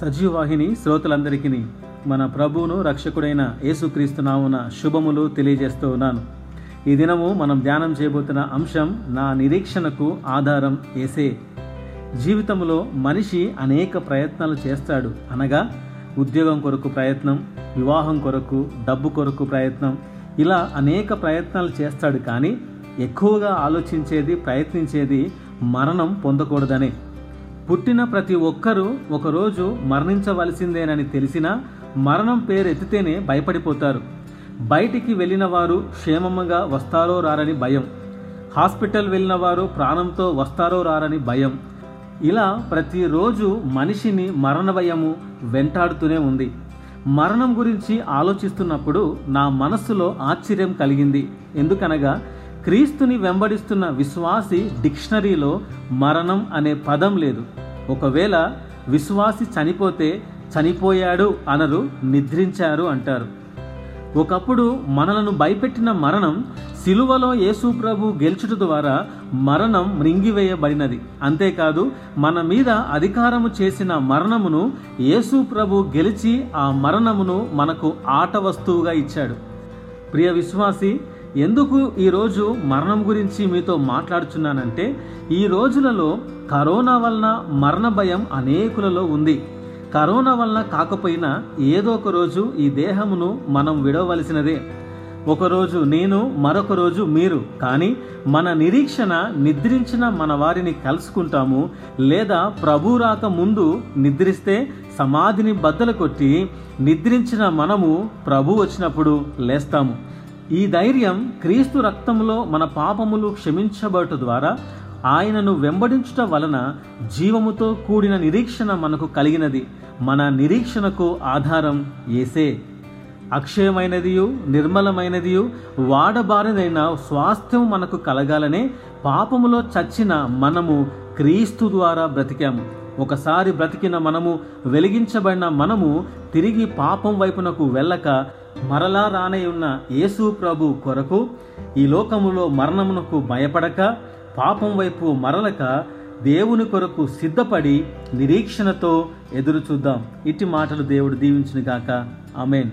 సజీవవాహిని శ్రోతలందరికీ మన ప్రభువును రక్షకుడైన యేసుక్రీస్తు నామున శుభములు తెలియజేస్తూ ఉన్నాను. ఈ దినము మనం ధ్యానం చేయబోతున్న అంశం నా నిరీక్షణకు ఆధారం ఏసే. జీవితంలో మనిషి అనేక ప్రయత్నాలు చేస్తాడు. అనగా ఉద్యోగం కొరకు ప్రయత్నం వివాహం కొరకు డబ్బు కొరకు ప్రయత్నం ఇలా అనేక ప్రయత్నాలు చేస్తాడు. కానీ ఎక్కువగా ఆలోచించేది ప్రయత్నించేది మరణం పొందకూడదనే. పుట్టిన ప్రతి ఒక్కరూ ఒకరోజు మరణించవలసిందేనని తెలిసినా మరణం పేరెత్తితేనే భయపడిపోతారు. బయటికి వెళ్ళిన వారు క్షేమంగా వస్తారో రారని భయం. హాస్పిటల్ వెళ్ళిన వారు ప్రాణంతో వస్తారో రారని భయం. ఇలా ప్రతిరోజు మనిషిని మరణ భయము వెంటాడుతూనే ఉంది. మరణం గురించి ఆలోచిస్తున్నప్పుడు నా మనస్సులో ఆశ్చర్యం కలిగింది. ఎందుకనగా క్రీస్తుని వెంబడిస్తున్న విశ్వాసి డిక్షనరీలో మరణం అనే పదం లేదు. ఒకవేళ విశ్వాసి చనిపోతే చనిపోయాడు అనరు నిద్రించారు అంటారు. ఒకప్పుడు మనలను భయపెట్టిన మరణం సిలువలో యేసుప్రభు గెలుచుట ద్వారా మరణం మృంగివేయబడినది. అంతేకాదు మన మీద అధికారము చేసిన మరణమును యేసుప్రభు గెలిచి ఆ మరణమును మనకు ఆట వస్తువుగా ఇచ్చాడు. ప్రియ విశ్వాసి ఎందుకు ఈరోజు మరణం గురించి మీతో మాట్లాడుచున్నానంటే ఈ రోజులలో కరోనా వలన మరణ భయం అనేకులలో ఉంది. కరోనా వలన కాకపోయినా ఏదో ఒక రోజు ఈ దేహమును మనం విడవలసినదే. ఒకరోజు నేను మరొక రోజు మీరు. కానీ మన నిరీక్షణ నిద్రించిన మన వారిని కలుసుకుంటాము లేదా ప్రభు రాక ముందు నిద్రిస్తే సమాధిని బద్దలు కొట్టి నిద్రించిన మనము ప్రభు వచ్చినప్పుడు లేస్తాము. ఈ ధైర్యం క్రీస్తు రక్తంలో మన పాపములు క్షమించబడట ద్వారా ఆయనను వెంబడించుట వలన జీవముతో కూడిన నిరీక్షణ మనకు కలిగినది. మన నిరీక్షణకు ఆధారం ఏసే అక్షయమైనదియు నిర్మలమైనదియు వాడబారినైన స్వాస్థ్యం మనకు కలగాలనే పాపములో చచ్చిన మనము క్రీస్తు ద్వారా బ్రతికాము. ఒకసారి బ్రతికిన మనము వెలిగించబడిన మనము తిరిగి పాపం వైపునకు వెళ్ళక మరలా రానై ఉన్న యేసు ప్రభు కొరకు ఈ లోకములో మరణమునకు భయపడక పాపం వైపు మరలక దేవుని కొరకు సిద్ధపడి నిరీక్షణతో ఎదురు చూద్దాం. ఇట్టి మాటలు దేవుడు దీవించిన గాక అమెన్